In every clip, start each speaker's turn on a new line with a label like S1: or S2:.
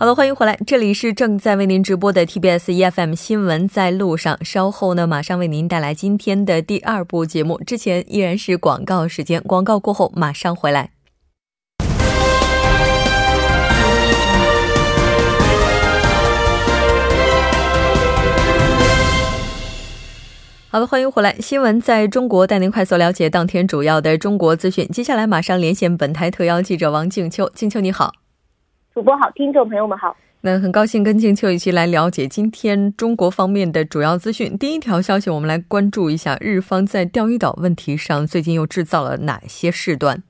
S1: 好的，欢迎回来，这里是正在为您直播的 TBS EFM 新闻在路上。稍后呢，马上为您带来今天的第二部节目。之前依然是广告时间，广告过后马上回来。好的，欢迎回来，新闻在中国带您快速了解当天主要的中国资讯。接下来马上连线本台特邀记者王静秋，静秋你好。
S2: 主播好，听众朋友们好。
S1: 那很高兴跟静秋一起来了解今天中国方面的主要资讯。第一条消息，我们来关注一下日方在钓鱼岛问题上最近又制造了哪些事端？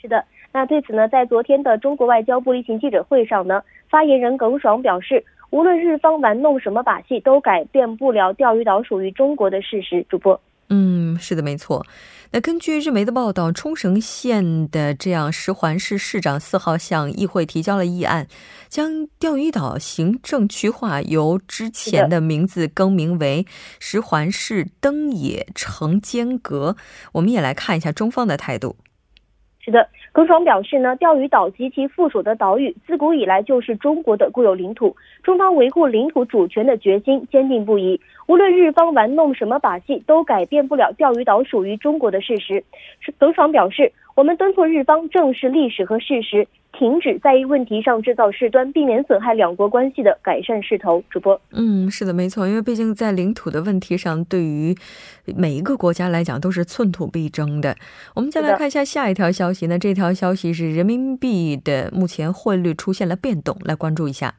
S2: 是的，那对此呢，在昨天的中国外交部例行记者会上呢，发言人耿爽表示，无论日方玩弄什么把戏，都改变不了钓鱼岛属于中国的事实。主播。
S1: 嗯，是的，没错。那根据日媒的报道，冲绳县的这样石环市市长四号向议会提交了议案，将钓鱼岛行政区划由之前的名字更名为石环市登野城间阁。我们也来看一下中方的态度。
S2: 是的，耿爽表示呢，钓鱼岛及其附属的岛屿自古以来就是中国的固有领土，中方维护领土主权的决心坚定不移。无论日方玩弄什么把戏，都改变不了钓鱼岛属于中国的事实。耿爽表示，我们敦促日方正视历史和事实。停止在一问题上制造事端，避免损害两国关系的改善势头。主播，
S1: 嗯，是的，没错，因为毕竟在领土的问题上，对于每一个国家来讲都是寸土必争的。我们再来看一下下一条消息，呢这条消息是人民币的目前汇率出现了变动，来关注一下。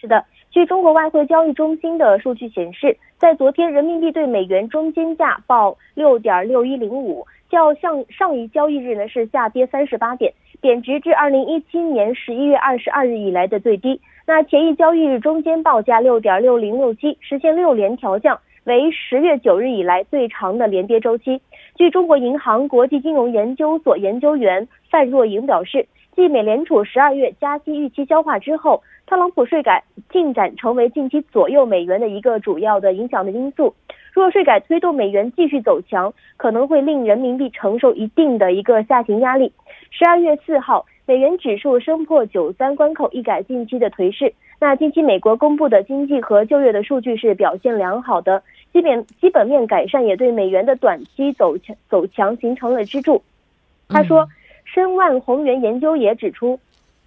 S2: 是的，据中国外汇交易中心的数据显示，在昨天，人民币对美元中间价报六点六一零五，较上上一交易日呢是下跌三十八点。贬值至二零一七年十一月二十二日以来的最低。那前一交易日中间报价六点六零六七，实现六连调降，为十月九日以来最长的连跌周期。据中国银行国际金融研究所研究员范若莹表示，继美联储十二月加息预期消化之后，特朗普税改进展成为近期左右美元的一个主要的影响的因素。若税改推动美元继续走强，可能会令人民币承受一定的一个下行压力。十二月四号，美元指数升破九三关口，一改近期的颓势。那近期美国公布的经济和就业的数据是表现良好的，基本基本面改善也对美元的短期走强走强形成了支柱。他说，申万宏源研究也指出，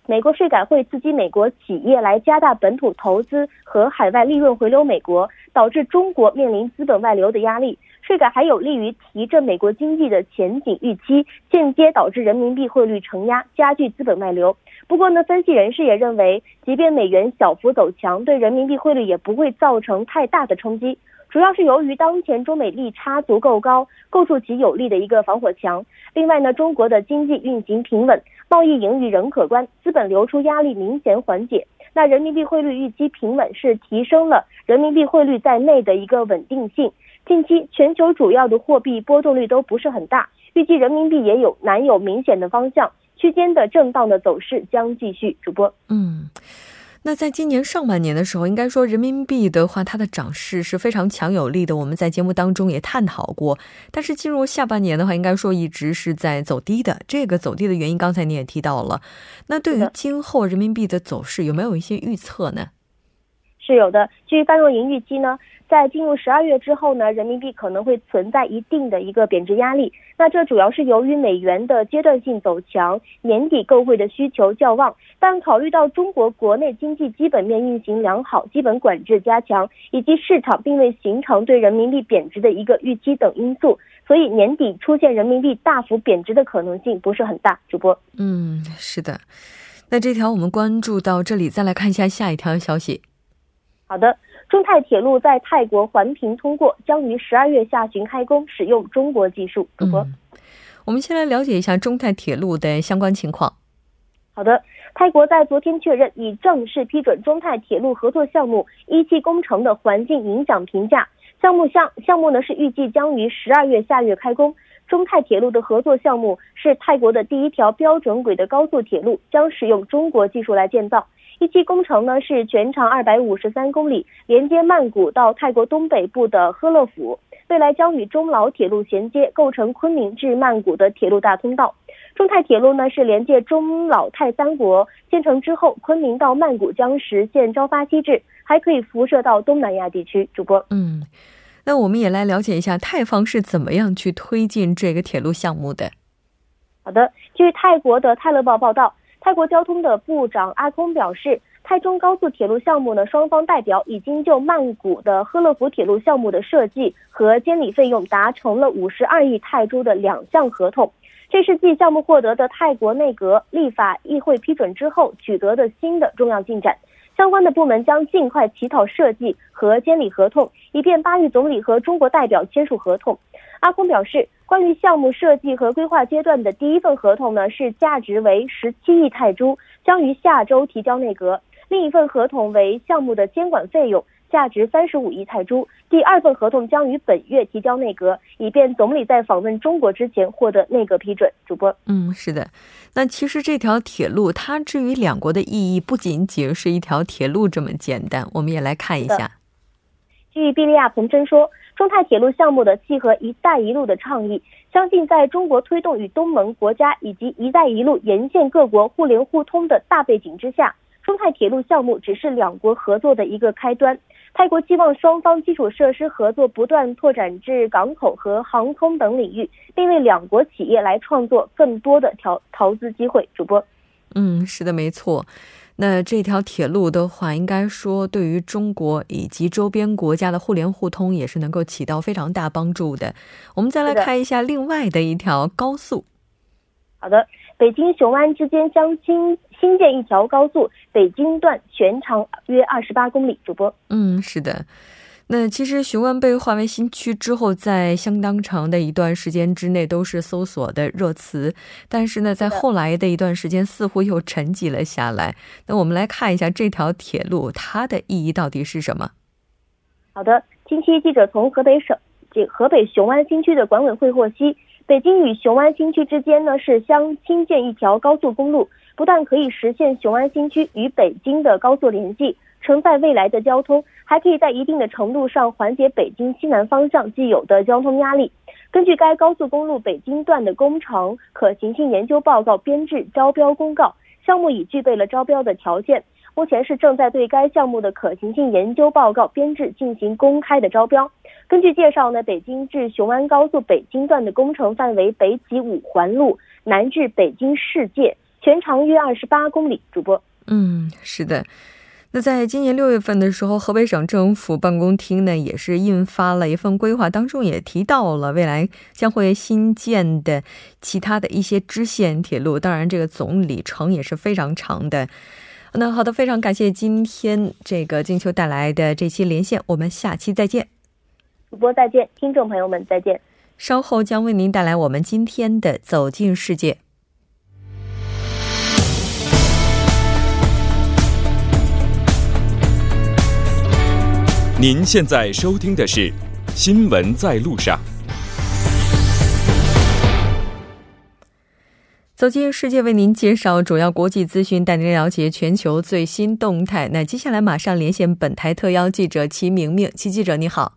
S2: 美国税改会刺激美国企业来加大本土投资和海外利润回流美国，导致中国面临资本外流的压力。税改还有利于提振美国经济的前景预期，间接导致人民币汇率承压，加剧资本外流。不过呢，分析人士也认为，即便美元小幅走强，对人民币汇率也不会造成太大的冲击，主要是由于当前中美利差足够高，构筑起有力的一个防火墙。另外呢，中国的经济运行平稳，贸易盈余仍可观，资本流出压力明显缓解。那人民币汇率预期平稳，是提升了人民币汇率在内的一个稳定性。近期全球主要的货币波动率都不是很大，预计人民币也有难有明显的方向，区间的震荡的走势将继续。主播，
S1: 嗯，那在今年上半年的时候，应该说人民币的话，它的涨势是非常强有力的。我们在节目当中也探讨过，但是进入下半年的话，应该说一直是在走低的。这个走低的原因，刚才你也提到了。那对于今后人民币的走势，有没有一些预测呢？
S2: 是有的。据范若莹预计呢。在进入十二月之后呢，人民币可能会存在一定的一个贬值压力。那这主要是由于美元的阶段性走强，年底购汇的需求较旺。但考虑到中国国内经济基本面运行良好，基本管制加强，以及市场并未形成对人民币贬值的一个预期等因素，所以年底出现人民币大幅贬值的可能性不是很大。主播，
S1: 嗯，是的。那这条我们关注到这里，再来看一下下一条消息。
S2: 好的。中泰铁路在泰国环评通过，将于十二月下旬开工，使用中国技术。主播，
S1: 我们先来了解一下中泰铁路的相关情况。
S2: 好的，泰国在昨天确认已正式批准中泰铁路合作项目一期工程的环境影响评价。项目项项目呢是预计将于十二月下月开工。中泰铁路的合作项目是泰国的第一条标准轨的高速铁路，将使用中国技术来建造。一期工程呢是全长二百五十三公里，连接曼谷到泰国东北部的呵勒府，未来将与中老铁路衔接，构成昆明至曼谷的铁路大通道。中泰铁路呢是连接中老泰三国，建成之后，昆明到曼谷将实现朝发夕至，还可以辐射到东南亚地区。主播，
S1: 嗯，那我们也来了解一下泰方是怎么样去推进这个铁路项目的。
S2: 好的，据泰国的泰勒报报道。泰国交通的部长阿空表示，泰中高速铁路项目呢，双方代表已经就曼谷的呵勒福铁路项目的设计和监理费用达成了五十二亿泰铢的两项合同。这是继项目获得的泰国内阁立法议会批准之后取得的新的重要进展。相关的部门将尽快起草设计和监理合同，以便巴育总理和中国代表签署合同。阿空表示。关于项目设计和规划阶段的第一份合同呢，是价值为十七亿泰铢，将于下周提交内阁。另一份合同为项目的监管费用，价值三十五亿泰铢。第二份合同将于本月提交内阁，以便总理在访问中国之前获得内阁批准。主播，
S1: 嗯，是的。那其实这条铁路它至于两国的意义，不仅仅是一条铁路这么简单。我们也来看一下。
S2: 据毕利亚彭真说。中泰铁路项目的契合“一带一路”的倡议，相信在中国推动与东盟国家以及“一带一路”沿线各国互联互通的大背景之下，中泰铁路项目只是两国合作的一个开端。泰国希望双方基础设施合作不断拓展至港口和航空等领域，并为两国企业来创作更多的投投资机会。主播，
S1: 嗯，是的，没错。那这条铁路的话，应该说对于中国以及周边国家的互联互通也是能够起到非常大帮助的。我们再来看一下另外的一条高速。
S2: 好的，北京雄安之间将新新建一条高速，北京段全长约二十八公里。主播，
S1: 嗯，是的。那其实雄安被划为新区之后，在相当长的一段时间之内都是搜索的热词，但是呢，在后来的一段时间似乎又沉寂了下来。那我们来看一下这条铁路它的意义到底是什么？
S2: 好的，近期记者从河北省这河北雄安新区的管委会获悉，北京与雄安新区之间呢是相新建一条高速公路，不但可以实现雄安新区与北京的高速联系。承载未来的交通，还可以在一定的程度上缓解北京西南方向既有的交通压力。根据该高速公路北京段的工程可行性研究报告编制招标公告，项目已具备了招标的条件。目前是正在对该项目的可行性研究报告编制进行公开的招标。根据介绍呢，北京至雄安高速北京段的工程范围北起五环路，南至北京世界，全长约二十八公里。主播，
S1: 嗯，是的。那在今年六月份的时候，河北省政府办公厅呢也是印发了一份规划，当中也提到了未来将会新建的其他的一些支线铁路，当然这个总里程也是非常长的。那好的，非常感谢今天这个金秋带来的这期连线，我们下期再见。
S2: 主播再见，听众朋友们再见。
S1: 稍后将为您带来我们今天的走进世界。
S3: 您现在收听的是《新闻在路上》。
S1: 走进世界，为您介绍主要国际资讯，带您了解全球最新动态。那接下来马上连线本台特邀记者齐明明，齐记者你好，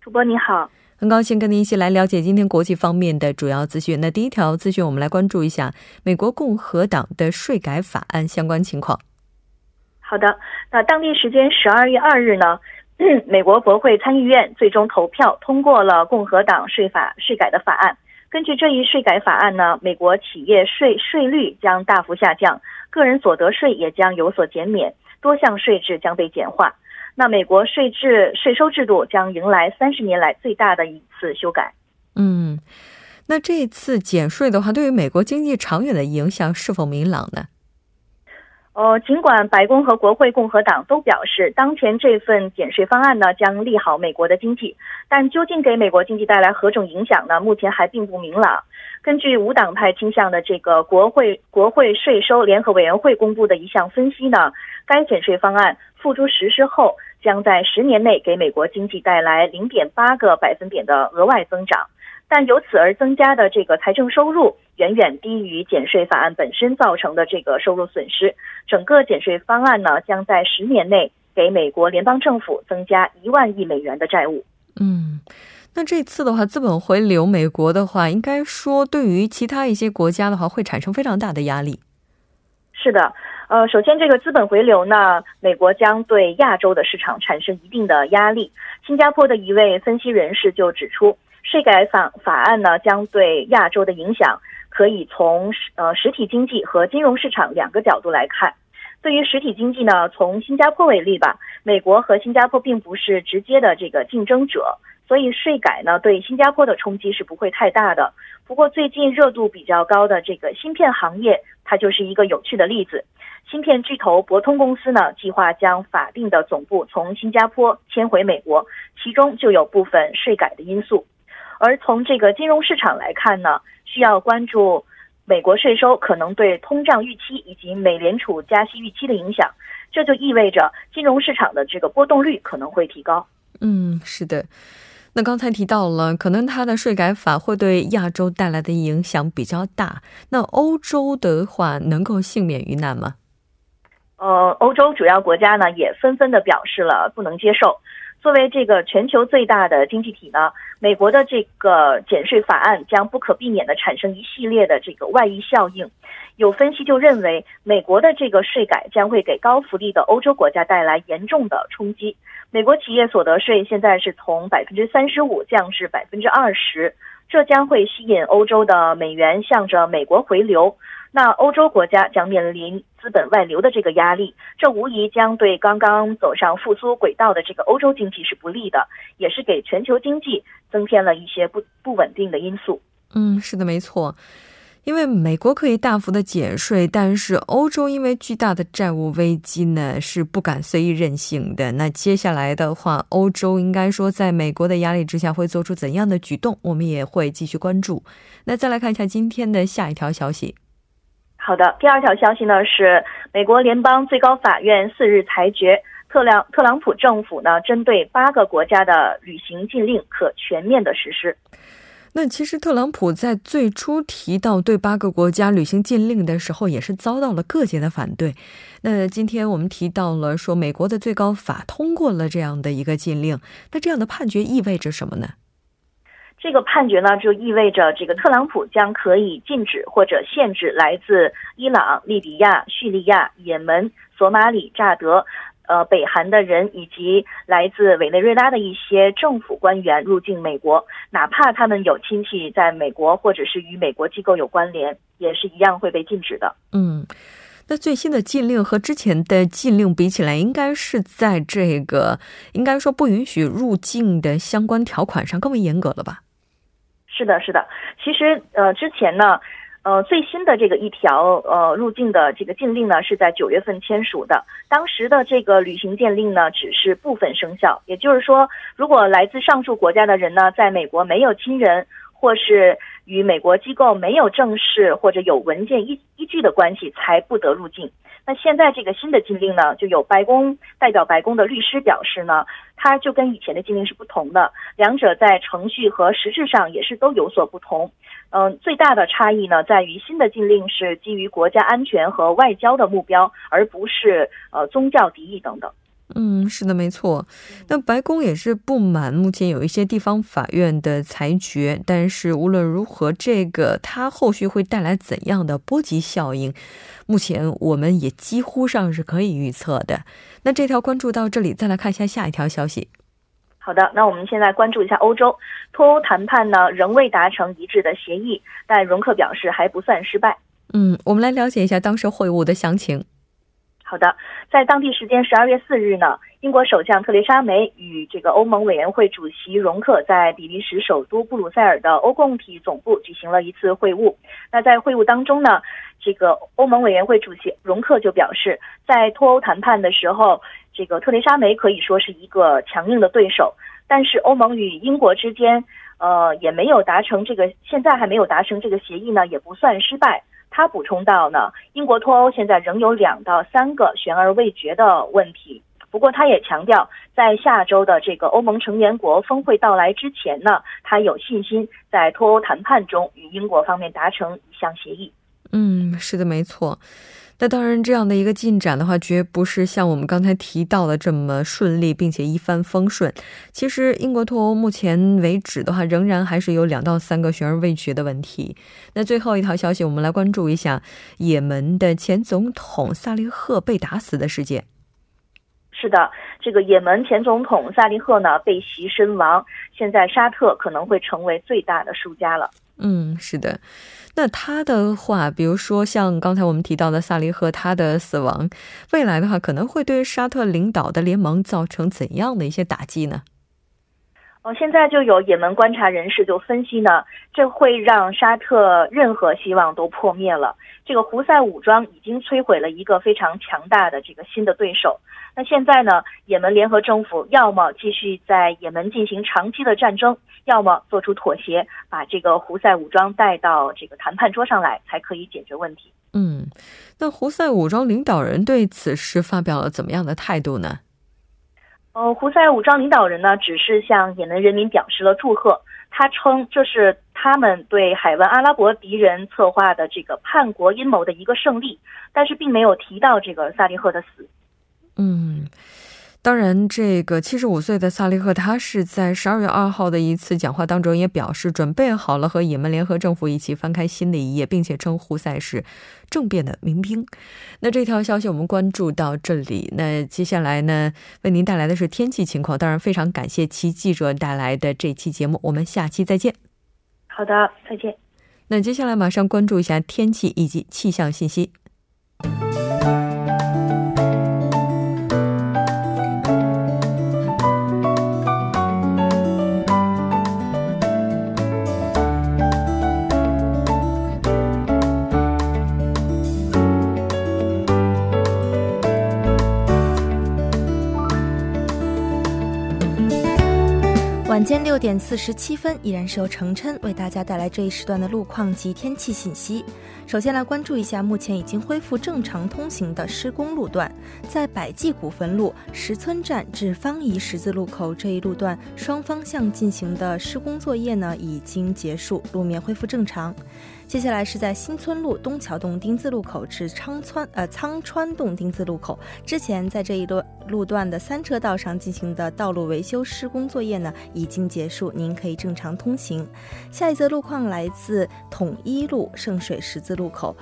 S4: 主播你好，
S1: 很高兴跟您一起来了解今天国际方面的主要资讯。那第一条资讯，我们来关注一下美国共和党的税改法案相关情况。
S4: 好的，那当地时间十二月二日呢？美国国会参议院最终投票通过了共和党税法税改的法案。根据这一税改法案呢，美国企业税税率将大幅下降，个人所得税也将有所减免，多项税制将被简化。那美国税制税收制度将迎来三十年来最大的一次修改。
S1: 嗯，那这次减税的话，对于美国经济长远的影响是否明朗呢？
S4: 呃，尽管白宫和国会共和党都表示，当前这份减税方案呢将利好美国的经济，但究竟给美国经济带来何种影响呢？目前还并不明朗。根据无党派倾向的这个国会国会税收联合委员会公布的一项分析呢，该减税方案付诸实施后，将在十年内给美国经济带来零点八个百分点的额外增长。但由此而增加的这个财政收入远远低于减税法案本身造成的这个收入损失。整个减税方案呢，将在十年内给美国联邦政府增加一万亿美元的债务。
S1: 嗯，那这次的话，资本回流美国的话，应该说对于其他一些国家的话，会产生非常大的压力。
S4: 是的，呃，首先这个资本回流呢，美国将对亚洲的市场产生一定的压力。新加坡的一位分析人士就指出。税改法法案呢，将对亚洲的影响可以从实呃实体经济和金融市场两个角度来看。对于实体经济呢，从新加坡为例吧，美国和新加坡并不是直接的这个竞争者，所以税改呢对新加坡的冲击是不会太大的。不过最近热度比较高的这个芯片行业，它就是一个有趣的例子。芯片巨头博通公司呢，计划将法定的总部从新加坡迁回美国，其中就有部分税改的因素。而从这个金融市场来看呢，需要关注美国税收可能对通胀预期以及美联储加息预期的影响，这就意味着金融市场的这个波动率可能会提高。
S1: 嗯，是的。那刚才提到了，可能它的税改法会对亚洲带来的影响比较大。那欧洲的话，能够幸免于难吗？
S4: 呃，欧洲主要国家呢，也纷纷的表示了不能接受。作为这个全球最大的经济体呢，美国的这个减税法案将不可避免地产生一系列的这个外溢效应。有分析就认为，美国的这个税改将会给高福利的欧洲国家带来严重的冲击。美国企业所得税现在是从百分之三十五降至百分之二十，这将会吸引欧洲的美元向着美国回流。那欧洲国家将面临资本外流的这个压力，这无疑将对刚刚走上复苏轨道的这个欧洲经济是不利的，也是给全球经济增添了一些不不稳定的因素。
S1: 嗯，是的，没错。因为美国可以大幅的减税，但是欧洲因为巨大的债务危机呢，是不敢随意任性的。那接下来的话，欧洲应该说在美国的压力之下会做出怎样的举动，我们也会继续关注。那再来看一下今天的下一条消息。
S4: 好的，第二条消息呢是美国联邦最高法院四日裁决，特朗特朗普政府呢针对八个国家的旅行禁令可全面的实施。
S1: 那其实特朗普在最初提到对八个国家旅行禁令的时候，也是遭到了各界的反对。那今天我们提到了说，美国的最高法通过了这样的一个禁令，那这样的判决意味着什么呢？
S4: 这个判决呢，就意味着这个特朗普将可以禁止或者限制来自伊朗、利比亚、叙利亚、也门、索马里、乍得、呃北韩的人，以及来自委内瑞拉的一些政府官员入境美国，哪怕他们有亲戚在美国，或者是与美国机构有关联，也是一样会被禁止的。
S1: 嗯，那最新的禁令和之前的禁令比起来，应该是在这个应该说不允许入境的相关条款上更为严格了吧？
S4: 是的，是的。其实，呃，之前呢，呃，最新的这个一条呃入境的这个禁令呢，是在九月份签署的。当时的这个旅行禁令呢，只是部分生效。也就是说，如果来自上述国家的人呢，在美国没有亲人，或是与美国机构没有正式或者有文件依依据的关系，才不得入境。那现在这个新的禁令呢，就有白宫代表白宫的律师表示呢，它就跟以前的禁令是不同的，两者在程序和实质上也是都有所不同。嗯，最大的差异呢，在于新的禁令是基于国家安全和外交的目标，而不是呃宗教敌意等等。
S1: 嗯，是的，没错。那白宫也是不满目前有一些地方法院的裁决，但是无论如何，这个它后续会带来怎样的波及效应，目前我们也几乎上是可以预测的。那这条关注到这里，再来看一下下一条消息。
S4: 好的，那我们现在关注一下欧洲脱欧谈判呢，仍未达成一致的协议，但容克表示还不算失败。
S1: 嗯，我们来了解一下当时会晤的详情。
S4: 好的，在当地时间十二月四日呢，英国首相特蕾莎梅与这个欧盟委员会主席容克在比利时首都布鲁塞尔的欧共体总部举行了一次会晤。那在会晤当中呢，这个欧盟委员会主席容克就表示，在脱欧谈判的时候，这个特蕾莎梅可以说是一个强硬的对手，但是欧盟与英国之间，呃，也没有达成这个，现在还没有达成这个协议呢，也不算失败。他补充到呢，英国脱欧现在仍有两到三个悬而未决的问题，不过他也强调，在下周的这个欧盟成员国峰会到来之前呢，他有信心在脱欧谈判中与英国方面达成一项协议。
S1: 嗯，是的，没错。那当然，这样的一个进展的话，绝不是像我们刚才提到的这么顺利，并且一帆风顺。其实，英国脱欧目前为止的话，仍然还是有两到三个悬而未决的问题。那最后一条消息，我们来关注一下也门的前总统萨利赫被打死的事件。
S4: 是的，这个也门前总统萨利赫呢被袭身亡，现在沙特可能会成为最大的输家了。
S1: 嗯，是的。那他的话，比如说像刚才我们提到的萨利赫，他的死亡，未来的话可能会对沙特领导的联盟造成怎样的一些打击呢？
S4: 哦，现在就有也门观察人士就分析呢，这会让沙特任何希望都破灭了。这个胡塞武装已经摧毁了一个非常强大的这个新的对手。那现在呢，也门联合政府要么继续在也门进行长期的战争，要么做出妥协，把这个胡塞武装带到这个谈判桌上来，才可以解决问题。
S1: 嗯，那胡塞武装领导人对此事发表了怎么样的态度呢？
S4: 呃，胡塞武装领导人呢，只是向也门人民表示了祝贺。他称这是他们对海湾阿拉伯敌人策划的这个叛国阴谋的一个胜利，但是并没有提到这个萨利赫的死。
S1: 嗯。当然，这个七十五岁的萨利赫，他是在十二月二号的一次讲话当中也表示，准备好了和也门联合政府一起翻开新的一页，并且称胡塞是政变的民兵。那这条消息我们关注到这里。那接下来呢，为您带来的是天气情况。当然，非常感谢齐记者带来的这期节目，我们下期再见。
S4: 好的，再见。
S1: 那接下来马上关注一下天气以及气象信息。
S5: 晚间六点四十七分，依然是由程琛为大家带来这一时段的路况及天气信息。首先来关注一下目前已经恢复正常通行的施工路段，在百济古坟路石村站至方仪十字路口这一路段，双方向进行的施工作业呢已经结束，路面恢复正常。接下来是在新村路东桥洞丁字路口至仓川呃仓川洞丁字路口，之前在这一段路段的三车道上进行的道路维修施工作业呢已经结束，您可以正常通行。下一则路况来自统一路圣水十字路口。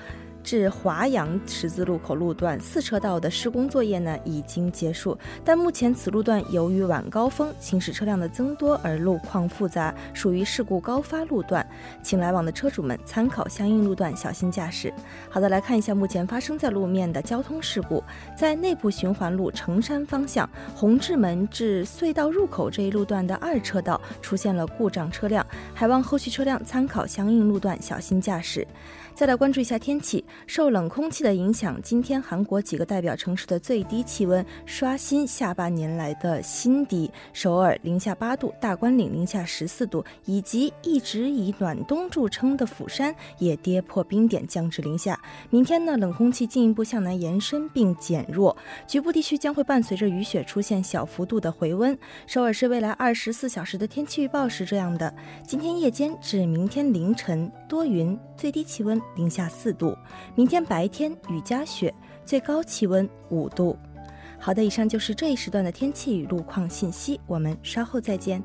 S5: 至华阳十字路口路段四车道的施工作业呢已经结束，但目前此路段由于晚高峰行驶车辆的增多而路况复杂，属于事故高发路段，请来往的车主们参考相应路段小心驾驶。好的，来看一下目前发生在路面的交通事故，在内部循环路城山方向红志门至隧道入口这一路段的二车道出现了故障车辆，还望后续车辆参考相应路段小心驾驶。再来关注一下天气，受冷空气的影响，今天韩国几个代表城市的最低气温刷新下半年来的新低。首尔零下八度，大关岭零下十四度，以及一直以暖冬著称的釜山也跌破冰点，降至零下。明天呢，冷空气进一步向南延伸并减弱，局部地区将会伴随着雨雪出现小幅度的回温。首尔市未来二十四小时的天气预报是这样的：今天夜间至明天凌晨多云，最低气温。零下四度，明天白天雨夹雪，最高气温五度。好的，以上就是这一时段的天气与路况信息，我们稍后再见。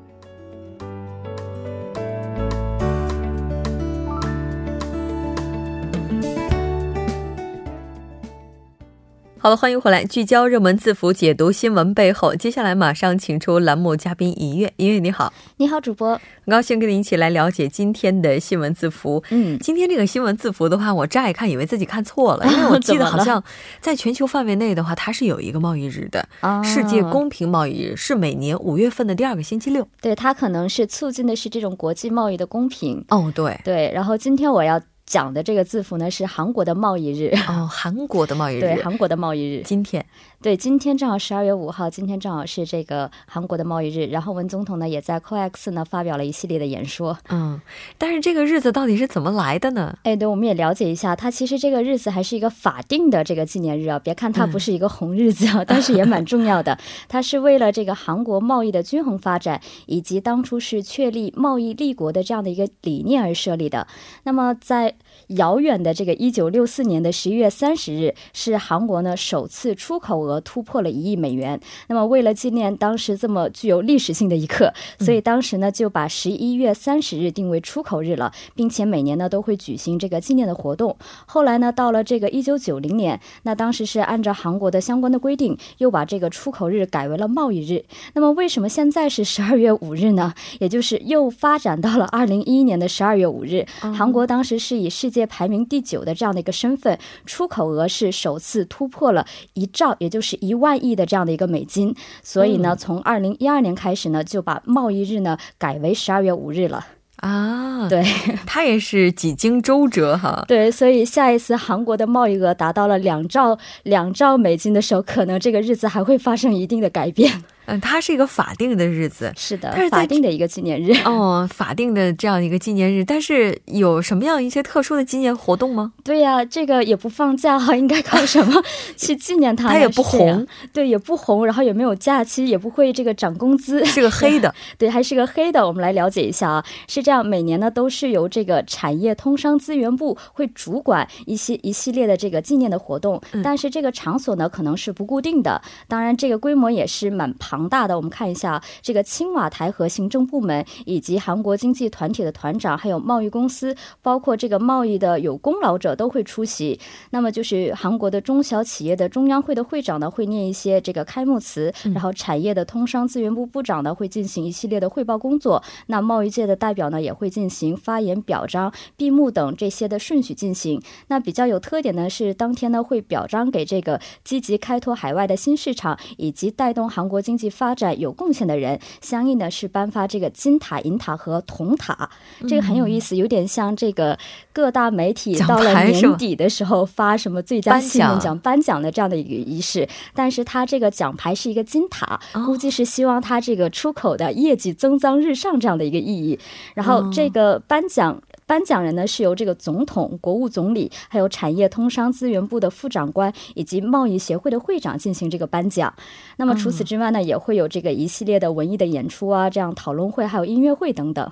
S1: 好了，欢迎回来，聚焦热门字符，解读新闻背后。接下来马上请出栏目嘉宾尹月，尹月你好，
S6: 你好，主播，
S1: 很高兴跟你一起来了解今天的新闻字符。嗯，今天这个新闻字符的话，我乍一看以为自己看错了，因为我记得好像在全球范围内的话，它是有一个贸易日的，世界公平贸易日是每年五月份的第二个星期六。
S6: 对，它可能是促进的是这种国际贸易的公平。
S1: 哦，对
S6: 对，然后今天我要。讲的这个字符呢是韩国的贸易日
S1: 哦，韩国的贸易日，
S6: 对，韩国的贸易日，
S1: 今天，
S6: 对，今天正好十二月五号，今天正好是这个韩国的贸易日。然后文总统呢也在 COEX 呢发表了一系列的演说。
S1: 嗯，但是这个日子到底是怎么来的呢？
S6: 哎，对，我们也了解一下，它其实这个日子还是一个法定的这个纪念日啊。别看它不是一个红日子啊，但是也蛮重要的。它是为了这个韩国贸易的均衡发展，以及当初是确立贸易立国的这样的一个理念而设立的。那么在遥远的这个一九六四年的十一月三十日，是韩国呢首次出口额突破了一亿美元。那么为了纪念当时这么具有历史性的一刻，所以当时呢就把十一月三十日定为出口日了，并且每年呢都会举行这个纪念的活动。后来呢到了这个一九九零年，那当时是按照韩国的相关的规定，又把这个出口日改为了贸易日。那么为什么现在是十二月五日呢？也就是又发展到了二零一一年的十二月五日，韩国当时是以世界排名第九的这样的一个身份，出口额是首次突破了一兆，也就是一万亿的这样的一个美金。所以呢，从二零一二年开始呢，就把贸易日呢改为十二月五日了。
S1: 啊，
S6: 对，
S1: 他也是几经周折哈。
S6: 对，所以下一次韩国的贸易额达到了两兆两兆美金的时候，可能这个日子还会发生一定的改变。
S1: 嗯，它是一个法定的日子，
S6: 是的，它是法定的一个纪念日
S1: 哦，法定的这样一个纪念日，但是有什么样一些特殊的纪念活动吗？
S6: 对呀，这个也不放假哈，应该靠什么 去纪念它？
S1: 它也不红，
S6: 对，也不红，然后也没有假期，也不会这个涨工资，
S1: 是个黑的，
S6: 对，还是个黑的。我们来了解一下啊，是这样，每年呢都是由这个产业通商资源部会主管一些一系列的这个纪念的活动，但是这个场所呢可能是不固定的，当然这个规模也是蛮庞。庞大的，我们看一下这个青瓦台和行政部门，以及韩国经济团体的团长，还有贸易公司，包括这个贸易的有功劳者都会出席。那么就是韩国的中小企业的中央会的会长呢，会念一些这个开幕词，然后产业的通商资源部部长呢会进行一系列的汇报工作。那贸易界的代表呢也会进行发言、表彰、闭幕等这些的顺序进行。那比较有特点呢是当天呢会表彰给这个积极开拓海外的新市场，以及带动韩国经济。发展有贡献的人，相应的是颁发这个金塔、银塔和铜塔，这个很有意思，有点像这个各大媒体到了年底的时候发什么最佳新闻奖颁奖的这样的一个仪式。但是它这个奖牌是一个金塔，估计是希望它这个出口的业绩增长日上这样的一个意义。然后这个颁奖。颁奖人呢是由这个总统、国务总理，还有产业通商资源部的副长官以及贸易协会的会长进行这个颁奖。那么除此之外呢，也会有这个一系列的文艺的演出啊，这样讨论会，还有音乐会等等。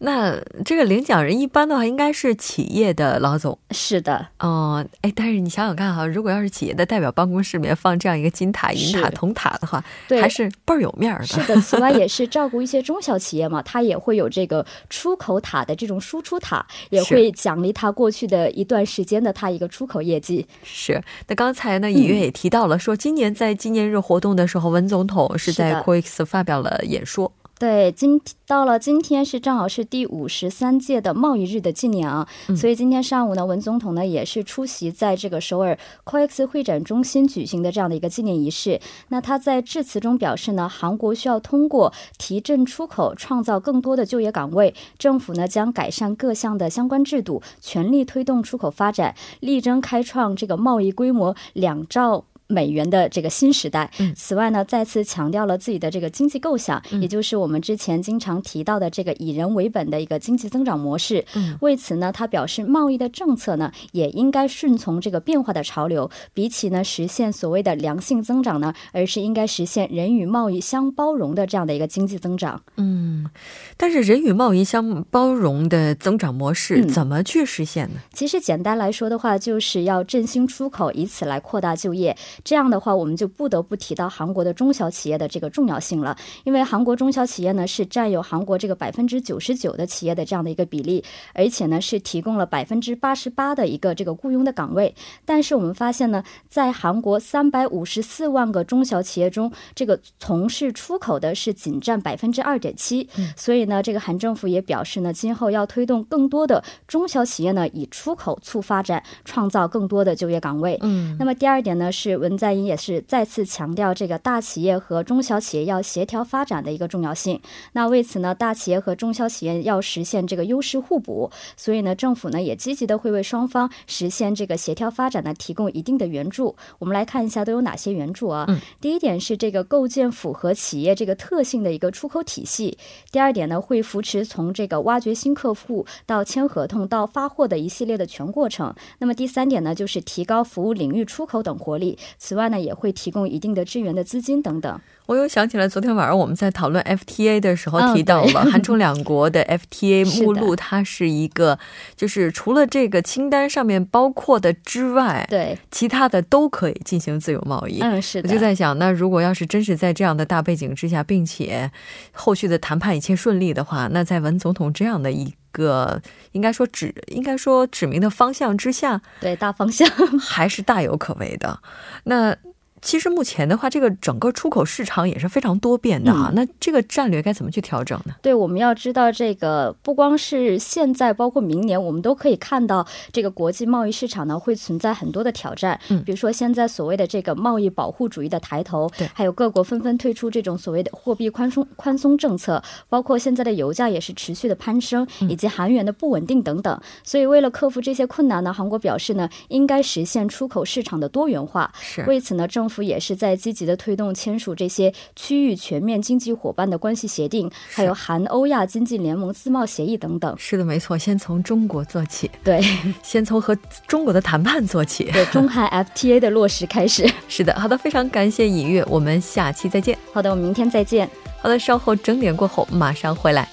S1: 那这个领奖人一般的话应该是企业的老总，
S6: 是的，
S1: 哦，哎，但是你想想看哈，如果要是企业的代表办公室里面放这样一个金塔、银塔、铜塔的话，对，还是倍儿有面儿的。
S6: 是的，此外也是照顾一些中小企业嘛，它也会有这个出口塔的这种输出塔，也会奖励他过去的一段时间的他一个出口业绩。
S1: 是，那刚才呢，尹月也提到了，说今年在纪念日活动的时候，文总统是在 COEX 发表了演说。
S6: 对，今到了今天是正好是第五十三届的贸易日的纪念啊，所以今天上午呢，文总统呢也是出席在这个首尔 COEX 会展中心举行的这样的一个纪念仪式。那他在致辞中表示呢，韩国需要通过提振出口，创造更多的就业岗位，政府呢将改善各项的相关制度，全力推动出口发展，力争开创这个贸易规模两兆。美元的这个新时代。此外呢，再次强调了自己的这个经济构想，也就是我们之前经常提到的这个以人为本的一个经济增长模式。为此呢，他表示，贸易的政策呢也应该顺从这个变化的潮流，比起呢实现所谓的良性增长呢，而是应该实现人与贸易相包容的这样的一个经济增长。
S1: 嗯，但是人与贸易相包容的增长模式怎么去实现呢？
S6: 其实简单来说的话，就是要振兴出口，以此来扩大就业。这样的话，我们就不得不提到韩国的中小企业的这个重要性了。因为韩国中小企业呢是占有韩国这个百分之九十九的企业的这样的一个比例，而且呢是提供了百分之八十八的一个这个雇佣的岗位。但是我们发现呢，在韩国三百五十四万个中小企业中，这个从事出口的是仅占百分之二点七。所以呢，这个韩政府也表示呢，今后要推动更多的中小企业呢以出口促发展，创造更多的就业岗位。嗯，那么第二点呢是文。文在寅也是再次强调这个大企业和中小企业要协调发展的一个重要性。那为此呢，大企业和中小企业要实现这个优势互补，所以呢，政府呢也积极的会为双方实现这个协调发展呢提供一定的援助。我们来看一下都有哪些援助啊？嗯，第一点是这个构建符合企业这个特性的一个出口体系。第二点呢，会扶持从这个挖掘新客户到签合同到发货的一系列的全过程。那么第三点呢，就是提高服务领域出口等活力。此外呢，也会提供一定的支援的资金等等。
S1: 我又想起来，昨天晚上我们在讨论 FTA 的时候提到了韩中两国的 FTA 目录，它是一个就是除了这个清单上面包括的之外，
S6: 对
S1: 其他的都可以进行自由贸易。
S6: 嗯，是的。
S1: 我就在想，那如果要是真是在这样的大背景之下，并且后续的谈判一切顺利的话，那在文总统这样的一个应该说指应该说指明的方向之下，
S6: 对大方向
S1: 还是大有可为的。那。其实目前的话，这个整个出口市场也是非常多变的啊。那这个战略该怎么去调整呢？
S6: 对，我们要知道这个不光是现在，包括明年，我们都可以看到这个国际贸易市场呢会存在很多的挑战。嗯，比如说现在所谓的这个贸易保护主义的抬头，
S1: 对，
S6: 还有各国纷纷推出这种所谓的货币宽松宽松政策，包括现在的油价也是持续的攀升，以及韩元的不稳定等等。所以为了克服这些困难呢，韩国表示呢，应该实现出口市场的多元化。
S1: 是，
S6: 为此呢，政府。府也是在积极的推动签署这些区域全面经济伙伴的关系协定，还有韩欧亚经济联盟自贸协议等等。
S1: 是的，没错，先从中国做起。
S6: 对，
S1: 先从和中国的谈判做起。
S6: 对，中韩 FTA 的落实开始。
S1: 是的，好的，非常感谢尹月，我们下期再见。
S6: 好的，我们明天再见。
S1: 好的，稍后整点过后马上回来。